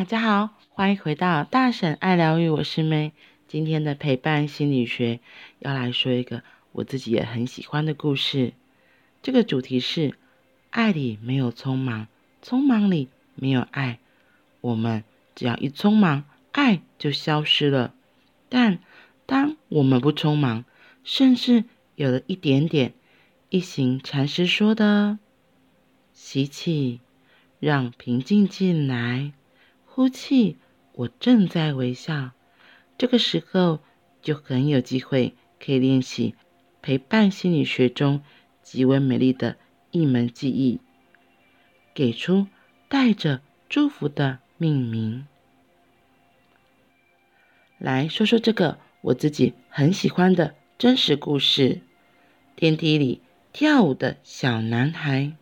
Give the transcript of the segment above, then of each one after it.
大家好，欢迎回到大婶爱疗愈，我是 May。今天的陪伴心理学要来说一个我自己也很喜欢的故事。这个主题是：爱里没有匆忙，匆忙里没有爱。我们只要一匆忙，爱就消失了。但当我们不匆忙，甚至有了一点点，一行禅师说的：吸气，让平静进来。呼气，我正在微笑。这个时候就很有机会可以练习陪伴心理学中极为美丽的一门技艺，给出带着祝福的命名。来说说这个我自己很喜欢的真实故事：电梯里跳舞的小男孩。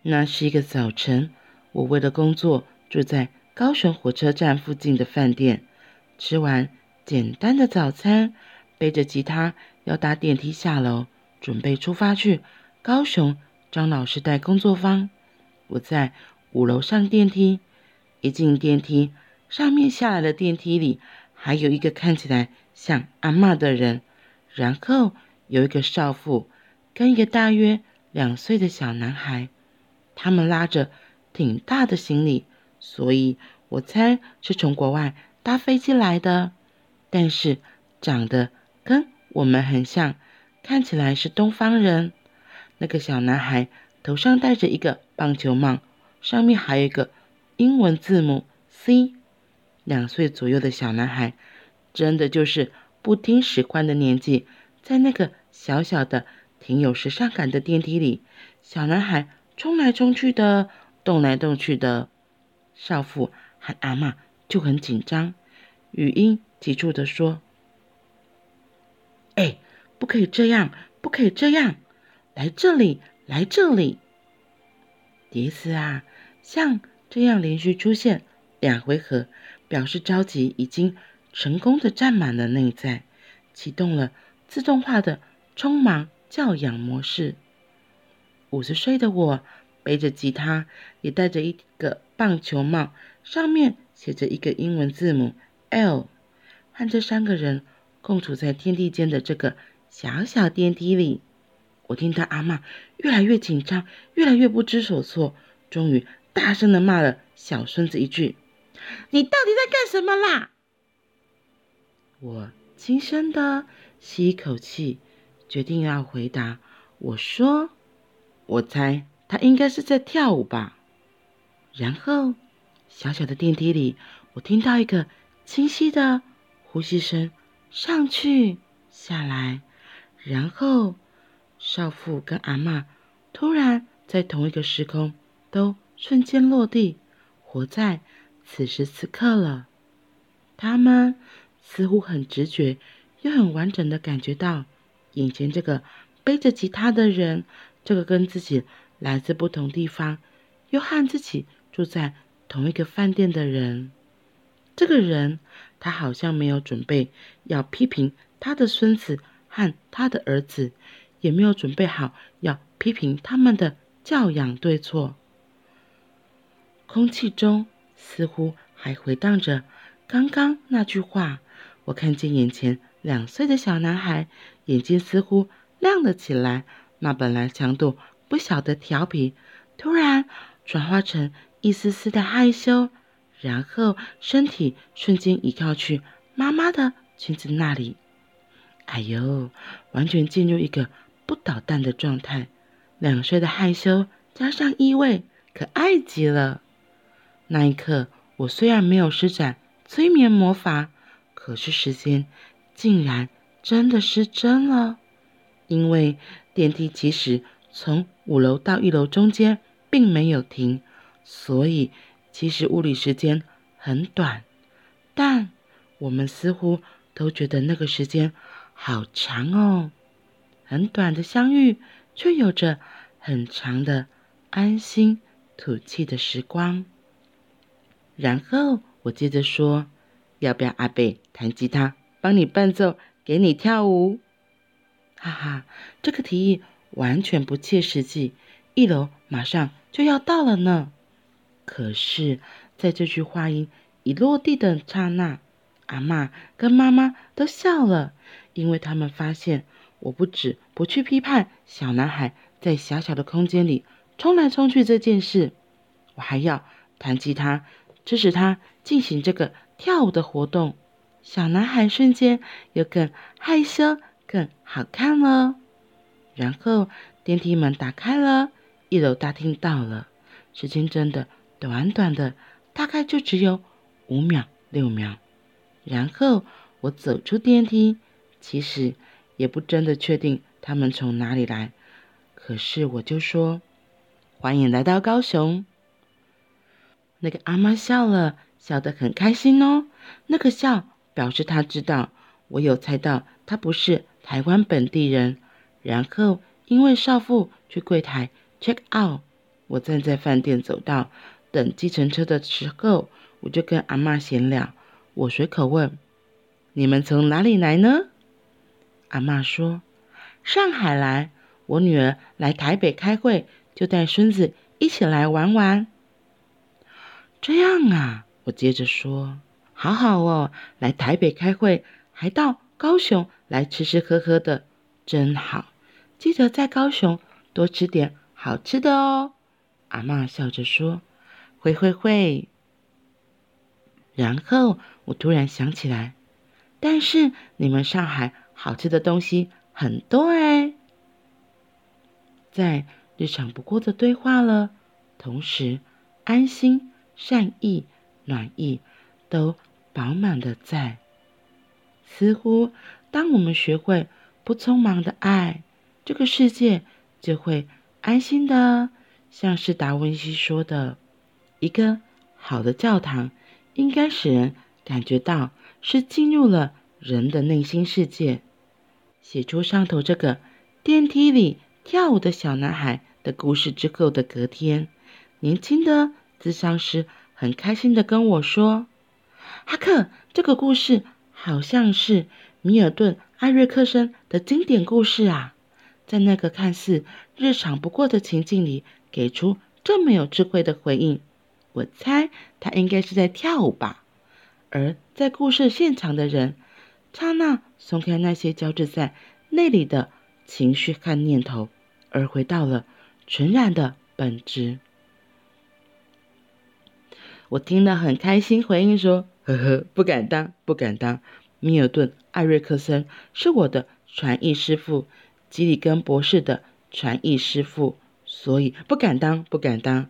那是一个早晨，我为了工作住在高雄火车站附近的饭店，吃完简单的早餐，背着吉他要搭电梯下楼，准备出发去高雄张老师带工作坊。我在五楼上电梯，一进电梯，上面下来的电梯里还有一个看起来像阿嬷的人，然后有一个少妇跟一个大约两岁的小男孩，他们拉着挺大的行李。所以我猜是从国外搭飞机来的，但是长得跟我们很像，看起来是东方人。那个小男孩头上戴着一个棒球帽，上面还有一个英文字母 C。两岁左右的小男孩，真的就是不听使唤的年纪，在那个小小的、挺有时尚感的电梯里，小男孩冲来冲去的，动来动去的。少妇喊阿嬷就很紧张，语音急促地说：“哎，不可以这样，不可以这样，来这里，来这里。”迪斯啊，像这样连续出现两回合，表示着急已经成功的占满了内在，启动了自动化的匆忙教养模式。五十岁的我。背着吉他，也带着一个棒球帽，上面写着一个英文字母 L，和这三个人共处在天地间的这个小小电梯里。我听到阿嬷越来越紧张，越来越不知所措，终于大声的骂了小孙子一句：“你到底在干什么啦？”我轻声的吸一口气，决定要回答。我说：“我猜。”他应该是在跳舞吧。然后，小小的电梯里，我听到一个清晰的呼吸声，上去，下来。然后，少妇跟阿嬷突然在同一个时空，都瞬间落地，活在此时此刻了。他们似乎很直觉，又很完整的感觉到，眼前这个背着吉他的人，这个跟自己。来自不同地方，又和自己住在同一个饭店的人，这个人他好像没有准备要批评他的孙子和他的儿子，也没有准备好要批评他们的教养对错。空气中似乎还回荡着刚刚那句话。我看见眼前两岁的小男孩眼睛似乎亮了起来，那本来强度。不小的调皮，突然转化成一丝丝的害羞，然后身体瞬间移靠去妈妈的裙子那里。哎呦，完全进入一个不捣蛋的状态。两岁的害羞加上依偎，可爱极了。那一刻，我虽然没有施展催眠魔法，可是时间竟然真的失真了，因为电梯其实。从五楼到一楼中间并没有停，所以其实物理时间很短，但我们似乎都觉得那个时间好长哦。很短的相遇，却有着很长的安心吐气的时光。然后我接着说：“要不要阿贝弹吉他，帮你伴奏，给你跳舞？”哈哈，这个提议。完全不切实际，一楼马上就要到了呢。可是，在这句话音一落地的刹那，阿嬷跟妈妈都笑了，因为他们发现我不止不去批判小男孩在小小的空间里冲来冲去这件事，我还要弹吉他支持他进行这个跳舞的活动。小男孩瞬间又更害羞、更好看了。然后电梯门打开了，一楼大厅到了。时间真的短短的，大概就只有五秒、六秒。然后我走出电梯，其实也不真的确定他们从哪里来，可是我就说：“欢迎来到高雄。”那个阿妈笑了，笑得很开心哦。那个笑表示她知道我有猜到她不是台湾本地人。然后因为少妇去柜台 check out。我站在饭店走道等计程车的时候，我就跟阿嬷闲聊。我随口问：“你们从哪里来呢？”阿嬷说：“上海来。我女儿来台北开会，就带孙子一起来玩玩。”这样啊，我接着说：“好好哦，来台北开会，还到高雄来吃吃喝喝的，真好。记得在高雄多吃点好吃的哦。”阿嬷笑着说：“会会会。”然后我突然想起来，但是你们上海好吃的东西很多哎。在日常不过的对话了，同时安心、善意、暖意都饱满的在。似乎当我们学会不匆忙的爱，这个世界就会安心的。像是达文西说的，一个好的教堂应该使人感觉到是进入了人的内心世界。写出上头这个电梯里跳舞的小男孩的故事之后的隔天，年轻的咨商师很开心的跟我说：“哈克，这个故事好像是米尔顿·艾瑞克森的经典故事啊，在那个看似日常不过的情境里。”给出这么有智慧的回应，我猜他应该是在跳舞吧。而在故事现场的人，刹那松开那些交织在内里的情绪和念头，而回到了纯然的本质。我听了很开心，回应说：“呵呵，不敢当，不敢当。米尔顿·艾瑞克森是我的传译师傅，吉里根博士的传译师傅。”所以不敢当，不敢当。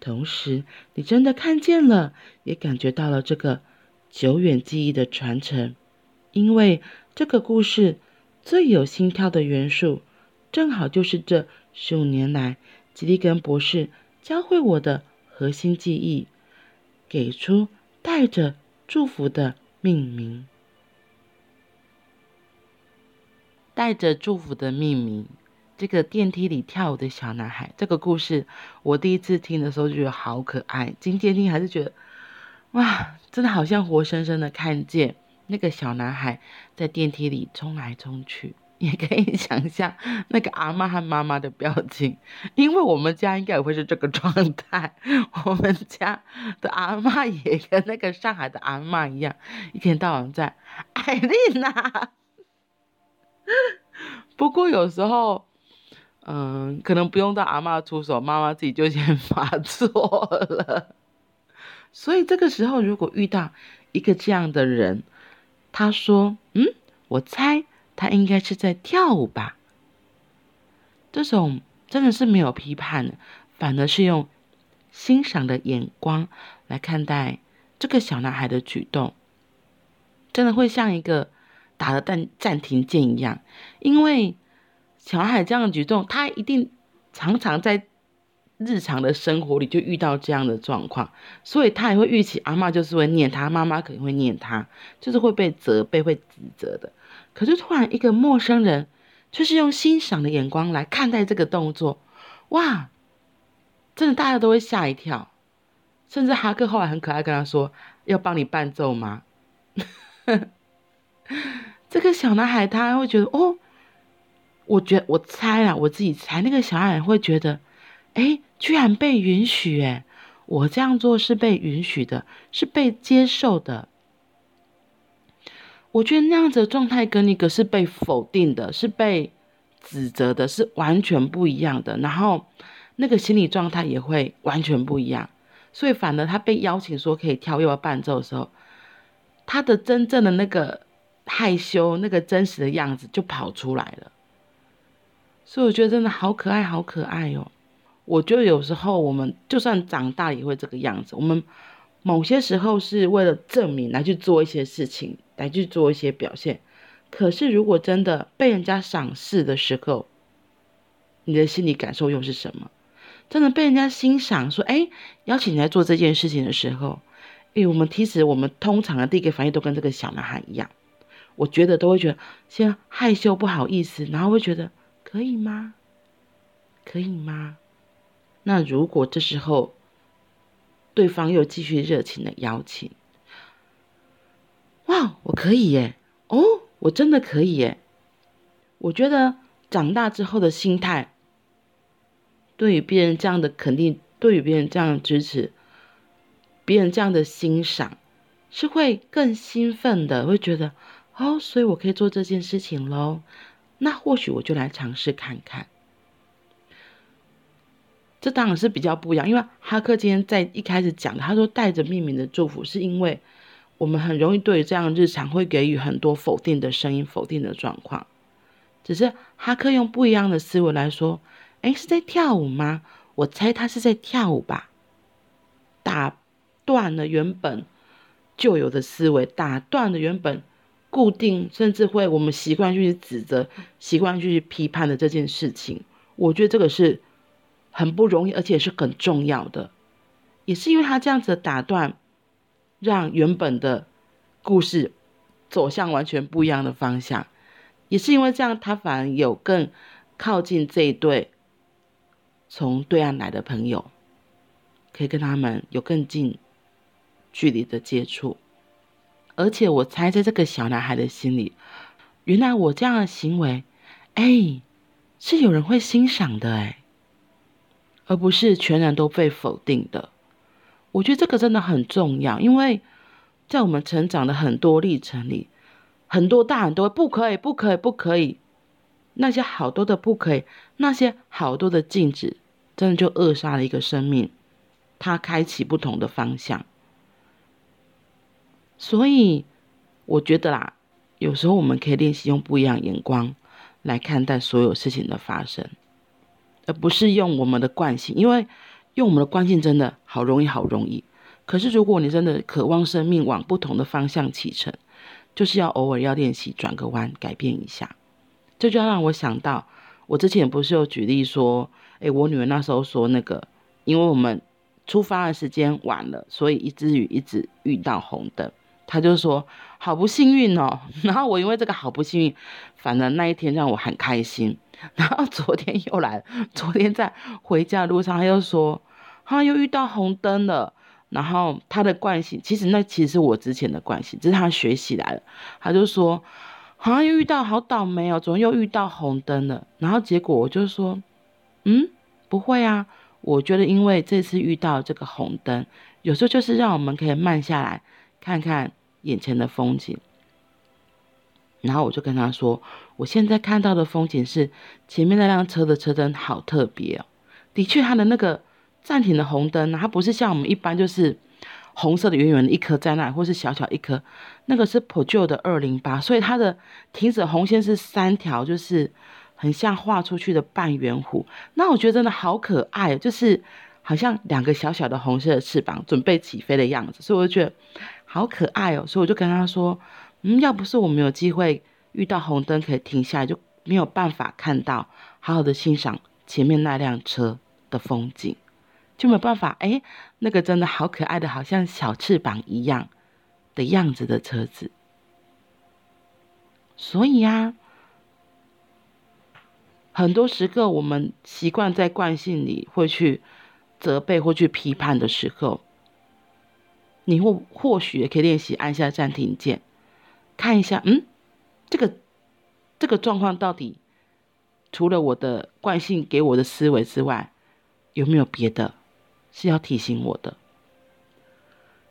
同时，你真的看见了，也感觉到了这个久远记忆的传承。因为这个故事最有心跳的元素，正好就是这十五年来吉利根博士教会我的核心记忆，给出带着祝福的命名，带着祝福的命名。这个电梯里跳舞的小男孩，这个故事我第一次听的时候就觉得好可爱。今天听还是觉得，哇，真的好像活生生的看见那个小男孩在电梯里冲来冲去，也可以想象那个阿嬷和妈妈的表情，因为我们家应该也会是这个状态。我们家的阿嬷也跟那个上海的阿嬷一样，一天到晚在 艾丽娜。不过有时候。嗯，可能不用到阿嬷出手，妈妈自己就先 发作了。所以这个时候，如果遇到一个这样的人，他说：“嗯，我猜他应该是在跳舞吧。”这种真的是没有批判，反而是用欣赏的眼光来看待这个小男孩的举动，真的会像一个打了暂暂停键一样，因为。小孩这样的举动，他一定常常在日常的生活里就遇到这样的状况，所以他也会预期阿嬷就是会念他，妈妈可能会念他，就是会被责备、会指责的。可是突然一个陌生人，就是用欣赏的眼光来看待这个动作，哇，真的大家都会吓一跳。甚至哈克后来很可爱跟他说：“要帮你伴奏吗？” 这个小男孩他会觉得哦。我觉我猜啊，我自己猜，那个小矮人会觉得，哎，居然被允许，哎，我这样做是被允许的，是被接受的。我觉得那样子的状态跟那个是被否定的，是被指责的，是完全不一样的。然后那个心理状态也会完全不一样。所以，反而他被邀请说可以跳跃伴奏的时候，他的真正的那个害羞、那个真实的样子就跑出来了。所以，我觉得真的好可爱，好可爱哦。我觉得有时候我们就算长大也会这个样子。我们某些时候是为了证明来去做一些事情，来去做一些表现。可是，如果真的被人家赏识的时候，你的心理感受又是什么？真的被人家欣赏，说：“哎，邀请你来做这件事情的时候，哎，我们其实我们通常的第一个反应都跟这个小男孩一样，我觉得都会觉得先害羞不好意思，然后会觉得可以吗？可以吗？那如果这时候对方又继续热情的邀请，哇，我可以耶！哦，我真的可以耶！我觉得长大之后的心态。”对于别人这样的肯定，对于别人这样的支持，别人这样的欣赏，是会更兴奋的，会觉得哦，所以我可以做这件事情喽。那或许我就来尝试看看。这当然是比较不一样，因为哈克今天在一开始讲，他说带着命名的祝福，是因为我们很容易对于这样日常会给予很多否定的声音、否定的状况。只是哈克用不一样的思维来说。哎，是在跳舞吗？我猜他是在跳舞吧。打断了原本就有的思维，打断了原本固定，甚至会我们习惯去指责、习惯去批判的这件事情。我觉得这个是很不容易，而且是很重要的。也是因为他这样子的打断，让原本的故事走向完全不一样的方向。也是因为这样，他反而有更靠近这一对。从对岸来的朋友，可以跟他们有更近距离的接触，而且我猜在这个小男孩的心里，原来我这样的行为，哎，是有人会欣赏的哎，而不是全然都被否定的。我觉得这个真的很重要，因为在我们成长的很多历程里，很多大人都会不可以，不可以，不可以。那些好多的不可以，那些好多的禁止，真的就扼杀了一个生命，它开启不同的方向。所以我觉得啦，有时候我们可以练习用不一样眼光来看待所有事情的发生，而不是用我们的惯性，因为用我们的惯性真的好容易，好容易。可是如果你真的渴望生命往不同的方向启程，就是要偶尔要练习转个弯，改变一下。这就要让我想到，我之前不是有举例说，诶，我女儿那时候说那个，因为我们出发的时间晚了，所以一直雨一直遇到红灯，他就说好不幸运哦。然后我因为这个好不幸运，反正那一天让我很开心。然后昨天又来，昨天在回家的路上，他又说，他又遇到红灯了。然后他的惯性，其实那其实是我之前的惯性，只是他学习来了，他就说。好像又遇到好倒霉哦，怎么又遇到红灯了？然后结果我就说，嗯，不会啊，我觉得因为这次遇到这个红灯，有时候就是让我们可以慢下来，看看眼前的风景。然后我就跟他说，我现在看到的风景是前面那辆车的车灯好特别哦，的确，它的那个暂停的红灯，它不是像我们一般就是。红色的圆圆的一颗在那，或是小小一颗，那个是 Peugeot 的二零八，所以它的停止红线是三条，就是很像画出去的半圆弧。那我觉得真的好可爱，就是好像两个小小的红色的翅膀准备起飞的样子，所以我就觉得好可爱哦。所以我就跟他说，嗯，要不是我没有机会遇到红灯可以停下来，就没有办法看到好好的欣赏前面那辆车的风景。就没有办法，哎，那个真的好可爱的，好像小翅膀一样的样子的车子。所以呀，很多时刻我们习惯在惯性里会去责备或去批判的时候，你或或许也可以练习按下暂停键，看一下，嗯，这个这个状况到底除了我的惯性给我的思维之外，有没有别的？是要提醒我的，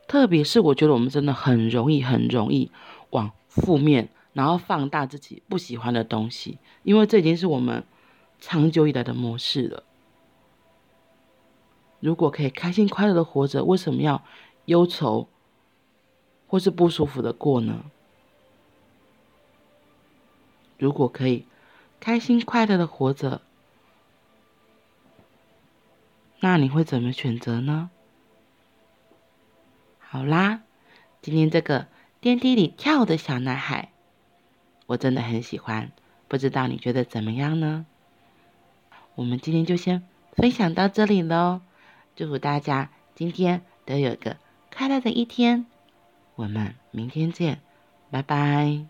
特别是我觉得我们真的很容易、很容易往负面，然后放大自己不喜欢的东西，因为这已经是我们长久以来的模式了。如果可以开心快乐的活着，为什么要忧愁或是不舒服的过呢？如果可以开心快乐的活着，那你会怎么选择呢？好啦，今天这个电梯里跳的小男孩，我真的很喜欢，不知道你觉得怎么样呢？我们今天就先分享到这里喽，祝福大家今天都有个快乐的一天，我们明天见，拜拜。